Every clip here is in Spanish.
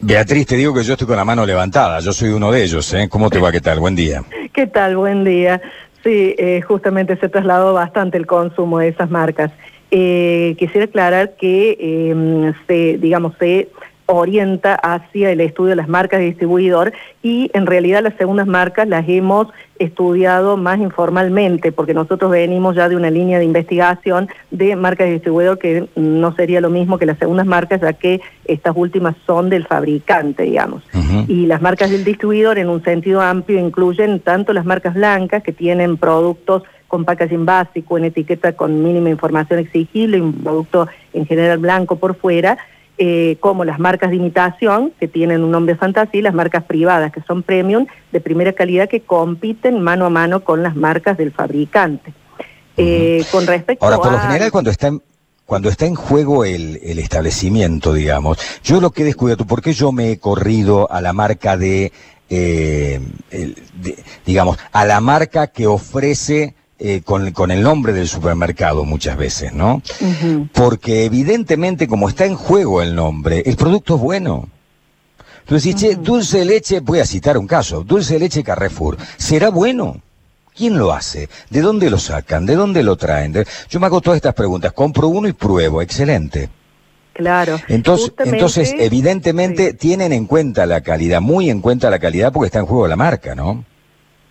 Beatriz, te digo que yo estoy con la mano levantada, yo soy uno de ellos, ¿eh? ¿Cómo te va? ¿Qué tal? Buen día. ¿Qué tal? Buen día. Sí, eh, justamente se trasladó bastante el consumo de esas marcas. Eh, quisiera aclarar que em, se, digamos, se orienta hacia el estudio de las marcas de distribuidor y en realidad las segundas marcas las hemos estudiado más informalmente porque nosotros venimos ya de una línea de investigación de marcas de distribuidor que no sería lo mismo que las segundas marcas ya que estas últimas son del fabricante, digamos. Y las marcas del distribuidor en un sentido amplio incluyen tanto las marcas blancas que tienen productos con packaging básico, en etiqueta con mínima información exigible, un producto en general blanco por fuera, eh, como las marcas de imitación, que tienen un nombre fantasía, y las marcas privadas, que son premium de primera calidad, que compiten mano a mano con las marcas del fabricante. Eh, con respecto Ahora, por lo general, cuando está en, cuando está en juego el, establecimiento, digamos, yo lo que he descubierto, porque yo me he corrido a la marca de, eh, digamos, a la marca que ofrece eh, con, con, el nombre del supermercado muchas veces, ¿no? Porque evidentemente como está en juego el nombre, el producto es bueno. Entonces, che, dulce de leche, voy a citar un caso, dulce de leche Carrefour, ¿será bueno? ¿Quién lo hace? ¿De dónde lo sacan? ¿De dónde lo traen? Yo me hago todas estas preguntas, compro uno y pruebo, excelente. Claro. Entonces, entonces evidentemente tienen en cuenta la calidad, muy en cuenta la calidad porque está en juego la marca, ¿no?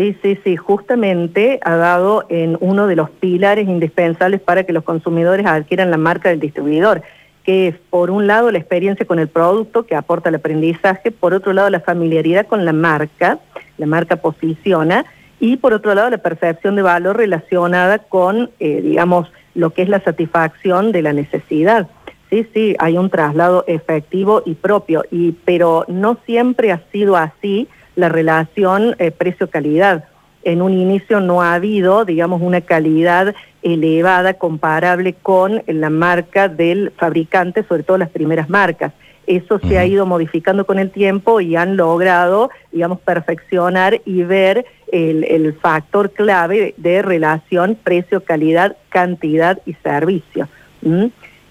Sí, sí, sí, justamente ha dado en uno de los pilares indispensables para que los consumidores adquieran la marca del distribuidor, que es por un lado la experiencia con el producto que aporta el aprendizaje, por otro lado la familiaridad con la marca, la marca posiciona, y por otro lado la percepción de valor relacionada con, eh, digamos, lo que es la satisfacción de la necesidad. Sí, sí, hay un traslado efectivo y propio, pero no siempre ha sido así la relación eh, precio-calidad. En un inicio no ha habido, digamos, una calidad elevada comparable con la marca del fabricante, sobre todo las primeras marcas. Eso se ha ido modificando con el tiempo y han logrado, digamos, perfeccionar y ver el, factor clave de relación precio, calidad, cantidad y servicio.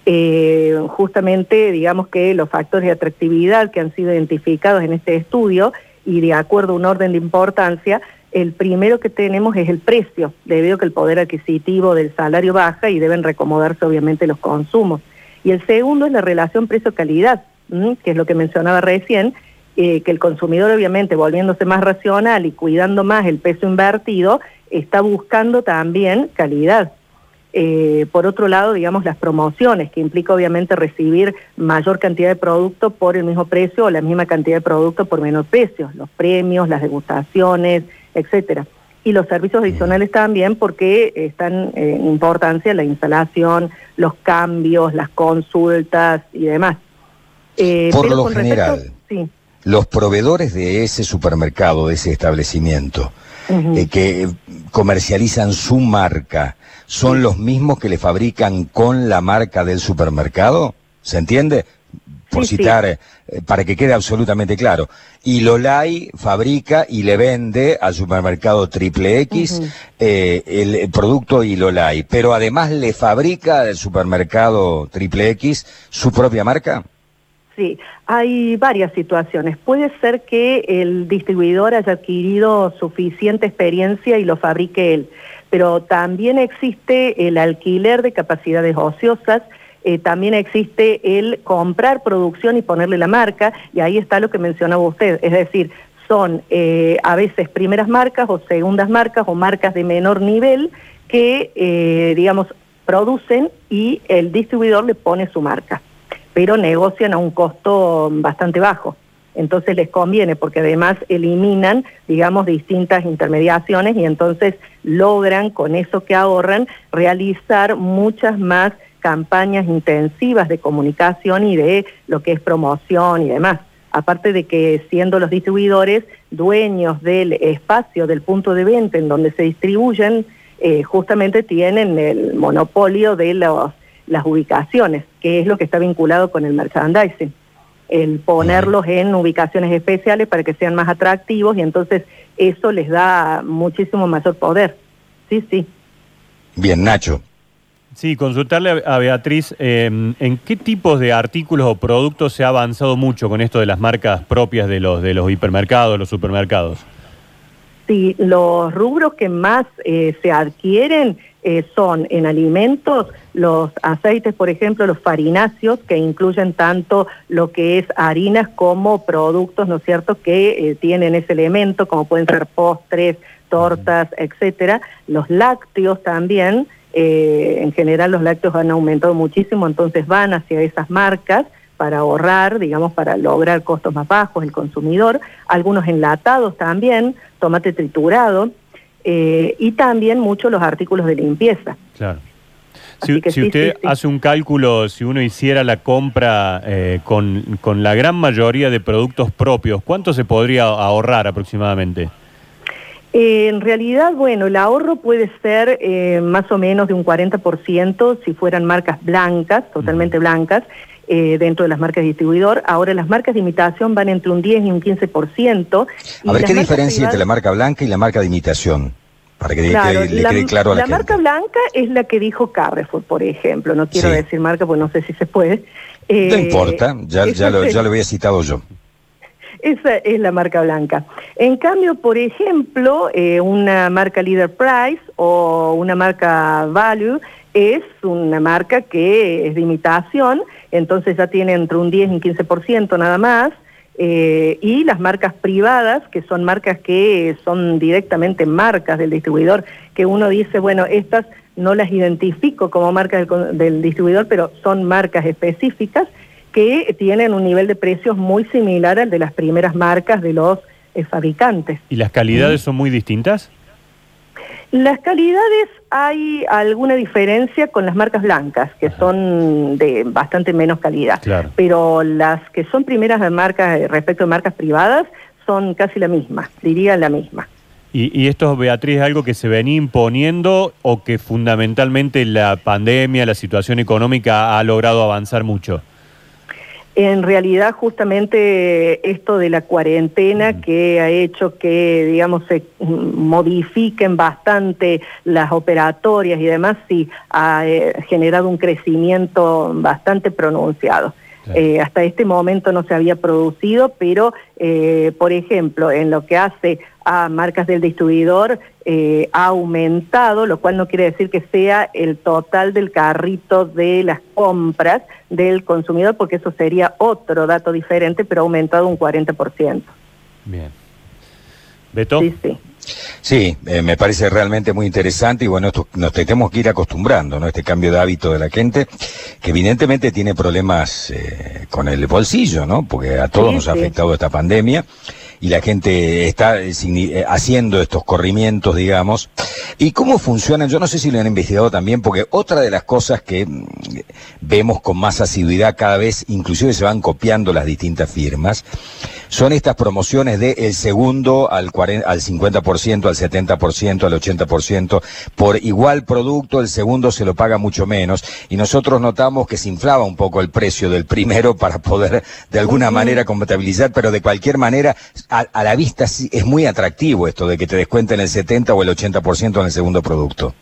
Eh, justamente, digamos que los factores de atractividad que han sido identificados en este estudio y de acuerdo a un orden de importancia, el primero que tenemos es el precio, debido a que el poder adquisitivo del salario baja y deben recomodarse obviamente los consumos. Y el segundo es la relación precio-calidad, que es lo que mencionaba recién, eh, que el consumidor obviamente volviéndose más racional y cuidando más el peso invertido, está buscando también calidad. Eh, por otro lado, digamos, las promociones, que implica obviamente recibir mayor cantidad de producto por el mismo precio o la misma cantidad de producto por menor precio, los premios, las degustaciones, etcétera. Y los servicios adicionales también porque están en importancia la instalación, los cambios, las consultas y demás. Eh, por lo general, los proveedores de ese supermercado, de ese establecimiento, eh, que comercializan su marca, son los mismos que le fabrican con la marca del supermercado? ¿Se entiende? Por citar, eh, para que quede absolutamente claro. Y Lolay fabrica y le vende al supermercado Triple X eh, el, producto Ilolay, pero además le fabrica al supermercado Triple X su propia marca. Sí, hay varias situaciones. Puede ser que el distribuidor haya adquirido suficiente experiencia y lo fabrique él, pero también existe el alquiler de capacidades ociosas, eh, también existe el comprar producción y ponerle la marca, y ahí está lo que mencionaba usted, es decir, son eh, a veces primeras marcas o segundas marcas o marcas de menor nivel que, eh, digamos, producen y el distribuidor le pone su marca pero negocian a un costo bastante bajo. Entonces les conviene porque además eliminan, digamos, distintas intermediaciones y entonces logran con eso que ahorran realizar muchas más campañas intensivas de comunicación y de lo que es promoción y demás. Aparte de que siendo los distribuidores dueños del espacio, del punto de venta en donde se distribuyen, eh, justamente tienen el monopolio de las ubicaciones, que es lo que está vinculado con el merchandising. El ponerlos en ubicaciones especiales para que sean más atractivos y entonces eso les da muchísimo mayor poder. Sí, sí. Bien, Nacho. Sí, consultarle a Beatriz, em, ¿en qué tipos de artículos o productos se ha avanzado mucho con esto de las marcas propias de los, de los hipermercados, los supermercados? Sí, los rubros que más eh, se adquieren eh, son en alimentos, los aceites, por ejemplo, los farináceos, que incluyen tanto lo que es harinas como productos, ¿no es cierto?, que eh, tienen ese elemento, como pueden ser postres, tortas, etcétera. Los lácteos también, eh, en general los lácteos han aumentado muchísimo, entonces van hacia esas marcas para ahorrar, digamos, para lograr costos más bajos el consumidor. Algunos enlatados también, tomate triturado. Eh, y también mucho los artículos de limpieza. Claro. Si, usted hace un cálculo, si uno hiciera la compra eh, con, la gran mayoría de productos propios, ¿cuánto se podría ahorrar aproximadamente? Eh, en realidad, bueno, el ahorro puede ser más o menos de un 40% si fueran marcas blancas, totalmente blancas, dentro de las marcas de distribuidor. Ahora las marcas de imitación van entre un 10 y un 15%. a ver, ¿qué diferencia entre la marca blanca y la marca de imitación? Para que le quede claro a la, la marca blanca es la que dijo Carrefour, por ejemplo. No quiero decir marca porque no sé si se puede. no eh, importa, ya, ya, lo, ya lo había citado yo. Esa es la marca blanca. En cambio, por ejemplo, eh, una marca Leader Price o una marca Value es una marca que es de imitación, entonces ya tiene entre un 10 y un 15% nada más. Eh, y las marcas privadas, que son marcas que son directamente marcas del distribuidor, que uno dice, bueno, estas no las identifico como marcas del, distribuidor, pero son marcas específicas que tienen un nivel de precios muy similar al de las primeras marcas de los eh, fabricantes. ¿Y las calidades son muy distintas? Las calidades hay alguna diferencia con las marcas blancas, que son de bastante menos calidad. Pero las que son primeras de marcas respecto a marcas privadas son casi la misma, diría la misma. ¿Y, ¿Y, esto, Beatriz, es algo que se venía imponiendo o que fundamentalmente la pandemia, la situación económica ha logrado avanzar mucho? En realidad, justamente esto de la cuarentena que ha hecho que, digamos, se modifiquen bastante las operatorias y demás, sí, ha eh, generado un crecimiento bastante pronunciado. Eh, hasta este momento no se había producido, pero, eh, por ejemplo, en lo que hace a marcas del distribuidor, eh, ha aumentado, lo cual no quiere decir que sea el total del carrito de las compras del consumidor, porque eso sería otro dato diferente, pero ha aumentado un 40%. Bien. ¿Beto? Sí, sí. Sí, eh, me parece realmente muy interesante y bueno, esto, nos tenemos que ir acostumbrando, ¿no? Este cambio de hábito de la gente, que evidentemente tiene problemas eh, con el bolsillo, ¿no? Porque a todos nos ha afectado esta pandemia y la gente está eh, eh, haciendo estos corrimientos, digamos. ¿Y cómo funcionan? Yo no sé si lo han investigado también, porque otra de las cosas que mm, vemos con más asiduidad cada vez, inclusive se van copiando las distintas firmas, son estas promociones de el segundo al, 40, al 50%, al 70%, al 80%, por igual producto, el segundo se lo paga mucho menos, y nosotros notamos que se inflaba un poco el precio del primero para poder de alguna manera compatibilizar, pero de cualquier manera a, la vista es muy atractivo esto de que te descuenten el 70 o el 80% en el segundo producto.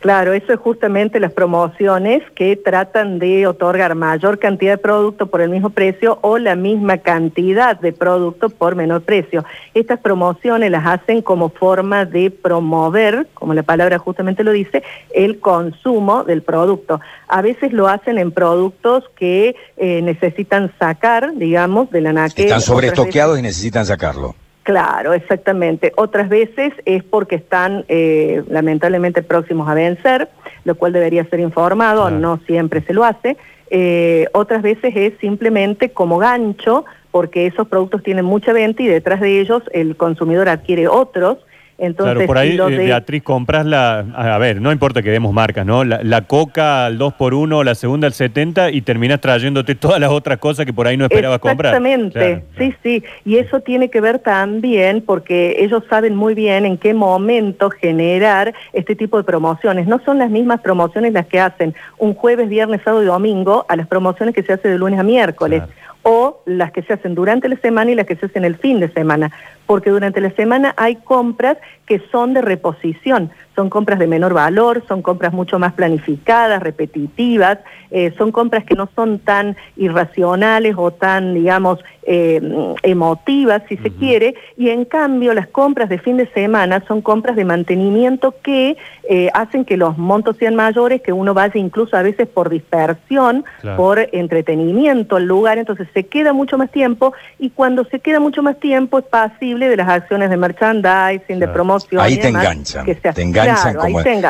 Claro, eso es justamente las promociones que tratan de otorgar mayor cantidad de producto por el mismo precio o la misma cantidad de producto por menor precio. Estas promociones las hacen como forma de promover, como la palabra justamente lo dice, el consumo del producto. A veces lo hacen en productos que eh, necesitan sacar, digamos, de la naque. Están sobreestoqueados y necesitan sacarlo. Claro, exactamente. Otras veces es porque están eh, lamentablemente próximos a vencer, lo cual debería ser informado, no siempre se lo hace. Eh, otras veces es simplemente como gancho, porque esos productos tienen mucha venta y detrás de ellos el consumidor adquiere otros entonces, claro, por ahí, eh, Beatriz, compras la, a ver, no importa que demos marcas, ¿no? La, coca al 2x1, la segunda al 70 y terminas trayéndote todas las otras cosas que por ahí no esperabas comprar. Exactamente, sí, sí. Y eso tiene que ver también porque ellos saben muy bien en qué momento generar este tipo de promociones. No son las mismas promociones las que hacen un jueves, viernes, sábado y domingo a las promociones que se hacen de lunes a miércoles. o las que se hacen durante la semana y las que se hacen el fin de semana porque durante la semana hay compras que son de reposición, son compras de menor valor, son compras mucho más planificadas, repetitivas, eh, son compras que no son tan irracionales o tan, digamos, eh, emotivas, si se quiere, y en cambio las compras de fin de semana son compras de mantenimiento que eh, hacen que los montos sean mayores, que uno vaya incluso a veces por dispersión, por entretenimiento al lugar, entonces se queda mucho más tiempo y cuando se queda mucho más tiempo es pasible de las acciones de merchandising, de promoción. Ahí te enganchan, te enganchan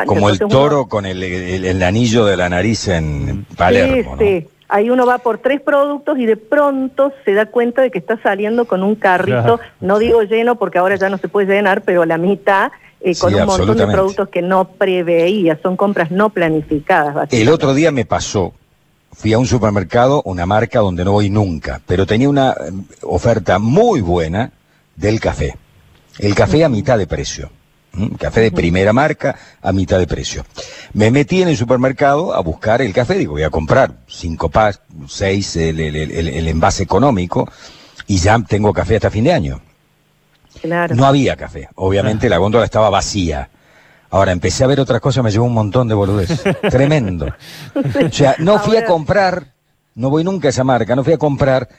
como, el toro con el, anillo de la nariz en Palermo. Sí, Ahí uno va por tres productos y de pronto se da cuenta de que está saliendo con un carrito, no digo lleno porque ahora ya no se puede llenar, pero la mitad eh, con un montón de productos que no preveía, son compras no planificadas. El otro día me pasó, fui a un supermercado, una marca donde no voy nunca, pero tenía una eh, oferta muy buena del café. El café a mitad de precio. Café de primera marca a mitad de precio. Me metí en el supermercado a buscar el café, digo, voy a comprar cinco pas, seis, el, el, envase económico, y ya tengo café hasta fin de año. No había café, obviamente la góndola estaba vacía. Ahora empecé a ver otras cosas, me llevó un montón de boludez. Tremendo. O sea, no fui a comprar, no voy nunca a esa marca, no fui a comprar,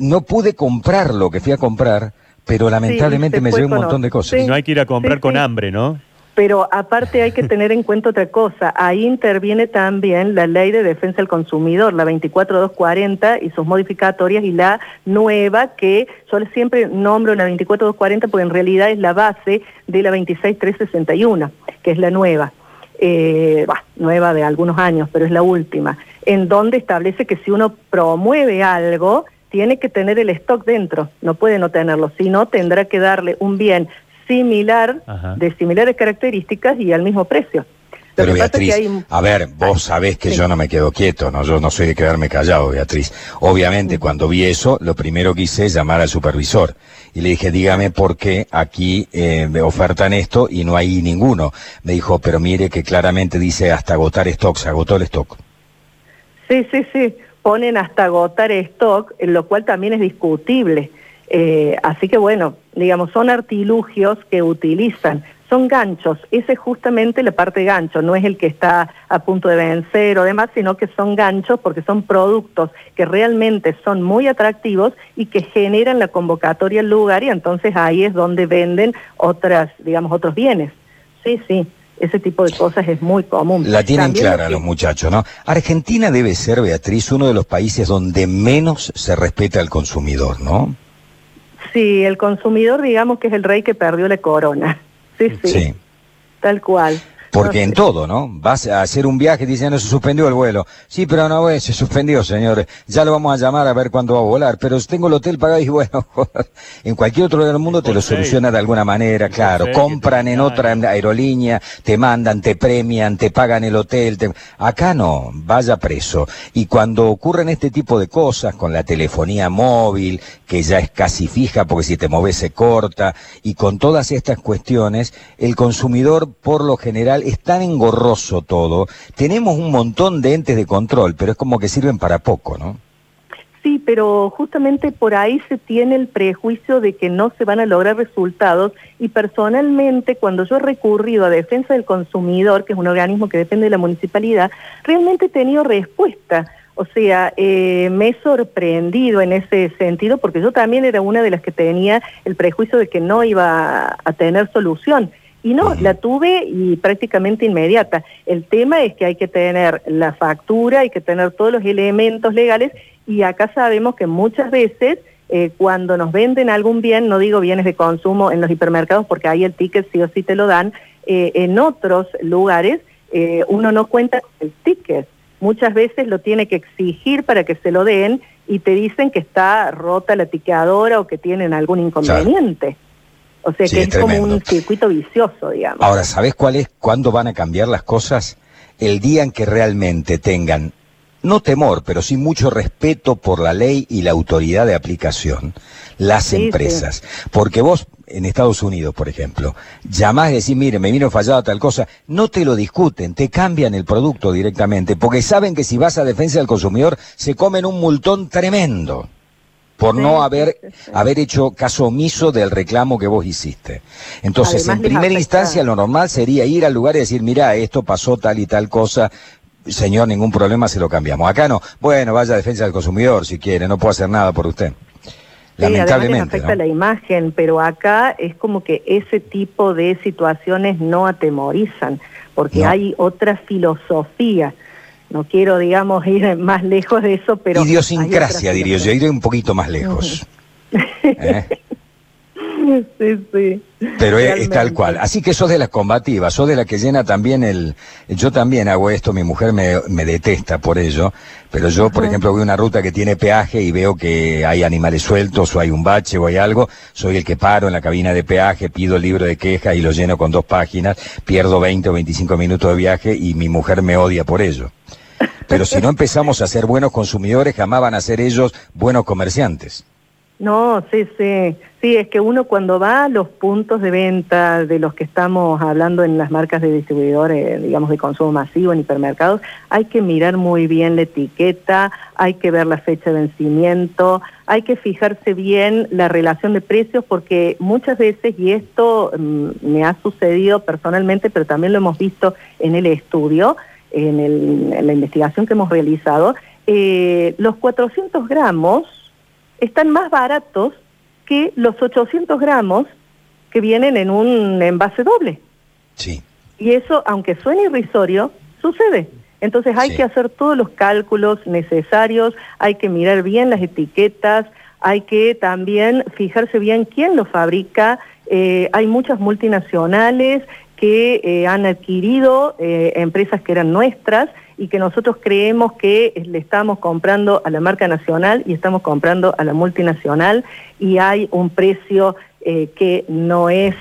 no pude comprar lo que fui a comprar pero lamentablemente me llevé un montón de cosas. No hay que ir a comprar con hambre, ¿no? Pero aparte hay que tener en cuenta otra cosa, ahí interviene también la ley de defensa del consumidor, la 24240 y sus modificatorias y la nueva que yo siempre nombro la 24240 porque en realidad es la base de la 26361, que es la nueva. Eh, nueva de algunos años, pero es la última, en donde establece que si uno promueve algo, tiene que tener el stock dentro, no puede no tenerlo, sino tendrá que darle un bien similar, de similares características y al mismo precio. Pero Beatriz, a ver, vos sabés que yo no me quedo quieto, no, yo no soy de quedarme callado, Beatriz. Obviamente, cuando vi eso, lo primero que hice es llamar al supervisor y le dije, dígame por qué aquí eh, me ofertan esto y no hay ninguno. Me dijo, pero mire que claramente dice hasta agotar stock, se agotó el stock. Sí, sí, sí ponen hasta agotar stock, lo cual también es discutible. Eh, así que bueno, digamos, son artilugios que utilizan, son ganchos, esa es justamente la parte gancho, no es el que está a punto de vencer o demás, sino que son ganchos porque son productos que realmente son muy atractivos y que generan la convocatoria al lugar y entonces ahí es donde venden otras, digamos, otros bienes. Sí, sí ese tipo de cosas es muy común. La tienen clara los muchachos, ¿no? Argentina debe ser, Beatriz, uno de los países donde menos se respeta al consumidor, ¿no? Sí, el consumidor digamos que es el rey que perdió la corona. Sí, sí. sí. Tal cual. Porque en todo, ¿no? Vas a hacer un viaje, dicen, no se suspendió el vuelo. Sí, pero no, se suspendió, señores. Ya lo vamos a llamar a ver cuándo va a volar. Pero tengo el hotel pagado y bueno, en cualquier otro lugar del mundo te lo soluciona de alguna manera, claro. Compran en otra aerolínea, te mandan, te premian, te pagan el hotel. Acá no, vaya preso. Y cuando ocurren este tipo de cosas, con la telefonía móvil, que ya es casi fija porque si te moves se corta, y con todas estas cuestiones, el consumidor por lo general es tan engorroso todo. Tenemos un montón de entes de control, pero es como que sirven para poco, ¿no? Sí, pero justamente por ahí se tiene el prejuicio de que no se van a lograr resultados y personalmente cuando yo he recurrido a Defensa del Consumidor, que es un organismo que depende de la municipalidad, realmente he tenido respuesta. O sea, eh, me he sorprendido en ese sentido porque yo también era una de las que tenía el prejuicio de que no iba a tener solución. Y no, la tuve y prácticamente inmediata. El tema es que hay que tener la factura, hay que tener todos los elementos legales y acá sabemos que muchas veces eh, cuando nos venden algún bien, no digo bienes de consumo en los hipermercados porque ahí el ticket sí o sí te lo dan, eh, en otros lugares eh, uno no cuenta con el ticket. Muchas veces lo tiene que exigir para que se lo den y te dicen que está rota la tiqueadora o que tienen algún inconveniente. O sea que es, como un circuito vicioso, digamos. Ahora, ¿sabes cuál es, cuándo van a cambiar las cosas? El día en que realmente tengan, no temor, pero sí mucho respeto por la ley y la autoridad de aplicación, las empresas. Porque vos, en Estados Unidos, por ejemplo, llamás y decís, mire, me vino fallada tal cosa, no te lo discuten, te cambian el producto directamente, porque saben que si vas a defensa del consumidor, se comen un multón tremendo. Por no haber, haber hecho caso omiso del reclamo que vos hiciste. Entonces, en primera instancia, lo normal sería ir al lugar y decir, mira, esto pasó tal y tal cosa, señor, ningún problema, se lo cambiamos. Acá no, bueno, vaya a defensa del consumidor si quiere, no puedo hacer nada por usted. Lamentablemente. afecta la imagen, pero acá es como que ese tipo de situaciones no atemorizan, porque hay otra filosofía no quiero, digamos, ir más lejos de eso, pero... Idiosincrasia, diría yo, iré un poquito más lejos. ¿Eh? Sí, sí. Pero es, tal cual. Así que sos de las combativas, sos de la que llena también el... Yo también hago esto, mi mujer me, me detesta por ello, pero yo, por ejemplo, voy a una ruta que tiene peaje y veo que hay animales sueltos o hay un bache o hay algo, soy el que paro en la cabina de peaje, pido el libro de quejas y lo lleno con dos páginas, pierdo 20 o 25 minutos de viaje y mi mujer me odia por ello. Pero si no empezamos a ser buenos consumidores, jamás van a ser ellos buenos comerciantes. No, sí, sí. Sí, es que uno cuando va a los puntos de venta de los que estamos hablando en las marcas de distribuidores, digamos, de consumo masivo en hipermercados, hay que mirar muy bien la etiqueta, hay que ver la fecha de vencimiento, hay que fijarse bien la relación de precios porque muchas veces, y esto mm, me ha sucedido personalmente, pero también lo hemos visto en el estudio, en, la investigación que hemos realizado, eh, los 400 gramos están más baratos que los 800 gramos que vienen en un envase doble. Sí. Y eso, aunque suene irrisorio, sucede. Entonces hay que hacer todos los cálculos necesarios, hay que mirar bien las etiquetas, hay que también fijarse bien quién lo fabrica. Eh, hay muchas multinacionales que eh, han adquirido eh, empresas que eran nuestras y que nosotros creemos que le estamos comprando a la marca nacional y estamos comprando a la multinacional y hay un precio eh, que no es,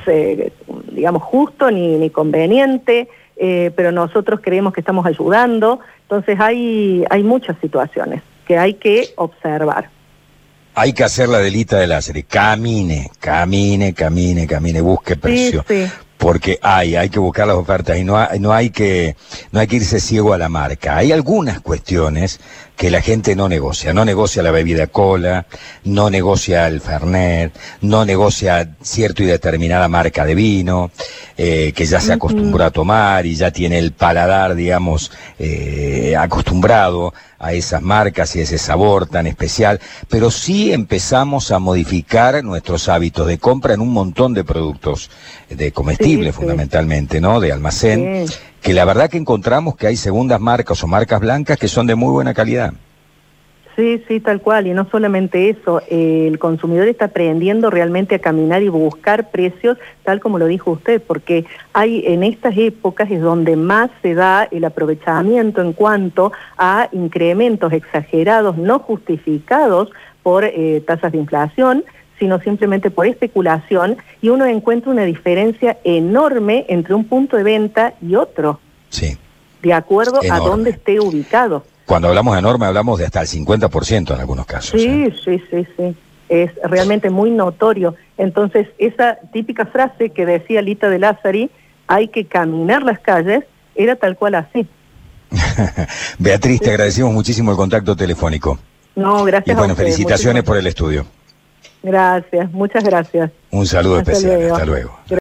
digamos, justo ni, ni conveniente, pero nosotros creemos que estamos ayudando. Entonces hay, hay muchas situaciones que hay que observar. Hay que hacer la delita de láser. Camine, camine, camine, camine, busque precio. Sí, sí porque hay, hay que buscar las ofertas y no hay, no hay que no hay que irse ciego a la marca. Hay algunas cuestiones que la gente no negocia, no negocia la bebida cola, no negocia el fernet, no negocia cierta y determinada marca de vino, eh, que ya se acostumbró a tomar y ya tiene el paladar, digamos, eh, acostumbrado a esas marcas y ese sabor tan especial, pero sí empezamos a modificar nuestros hábitos de compra en un montón de productos, de comestibles fundamentalmente, ¿no? De almacén, que la verdad que encontramos que hay segundas marcas o marcas blancas que son de muy buena calidad. Sí, sí, tal cual. Y no solamente eso, el consumidor está aprendiendo realmente a caminar y buscar precios, tal como lo dijo usted, porque hay en estas épocas es donde más se da el aprovechamiento en cuanto a incrementos exagerados, no justificados por eh, tasas de inflación, sino simplemente por especulación, y uno encuentra una diferencia enorme entre un punto de venta y otro. Sí. De acuerdo a dónde esté ubicado. Cuando hablamos enorme hablamos de hasta el 50% en algunos casos. Sí, ¿eh? sí, sí, sí. Es realmente muy notorio. Entonces, esa típica frase que decía Lita de Lázari, hay que caminar las calles, era tal cual así. Beatriz, te agradecemos muchísimo el contacto telefónico. No, gracias. Y bueno, felicitaciones por el estudio. Gracias, muchas gracias. Un saludo especial, hasta luego.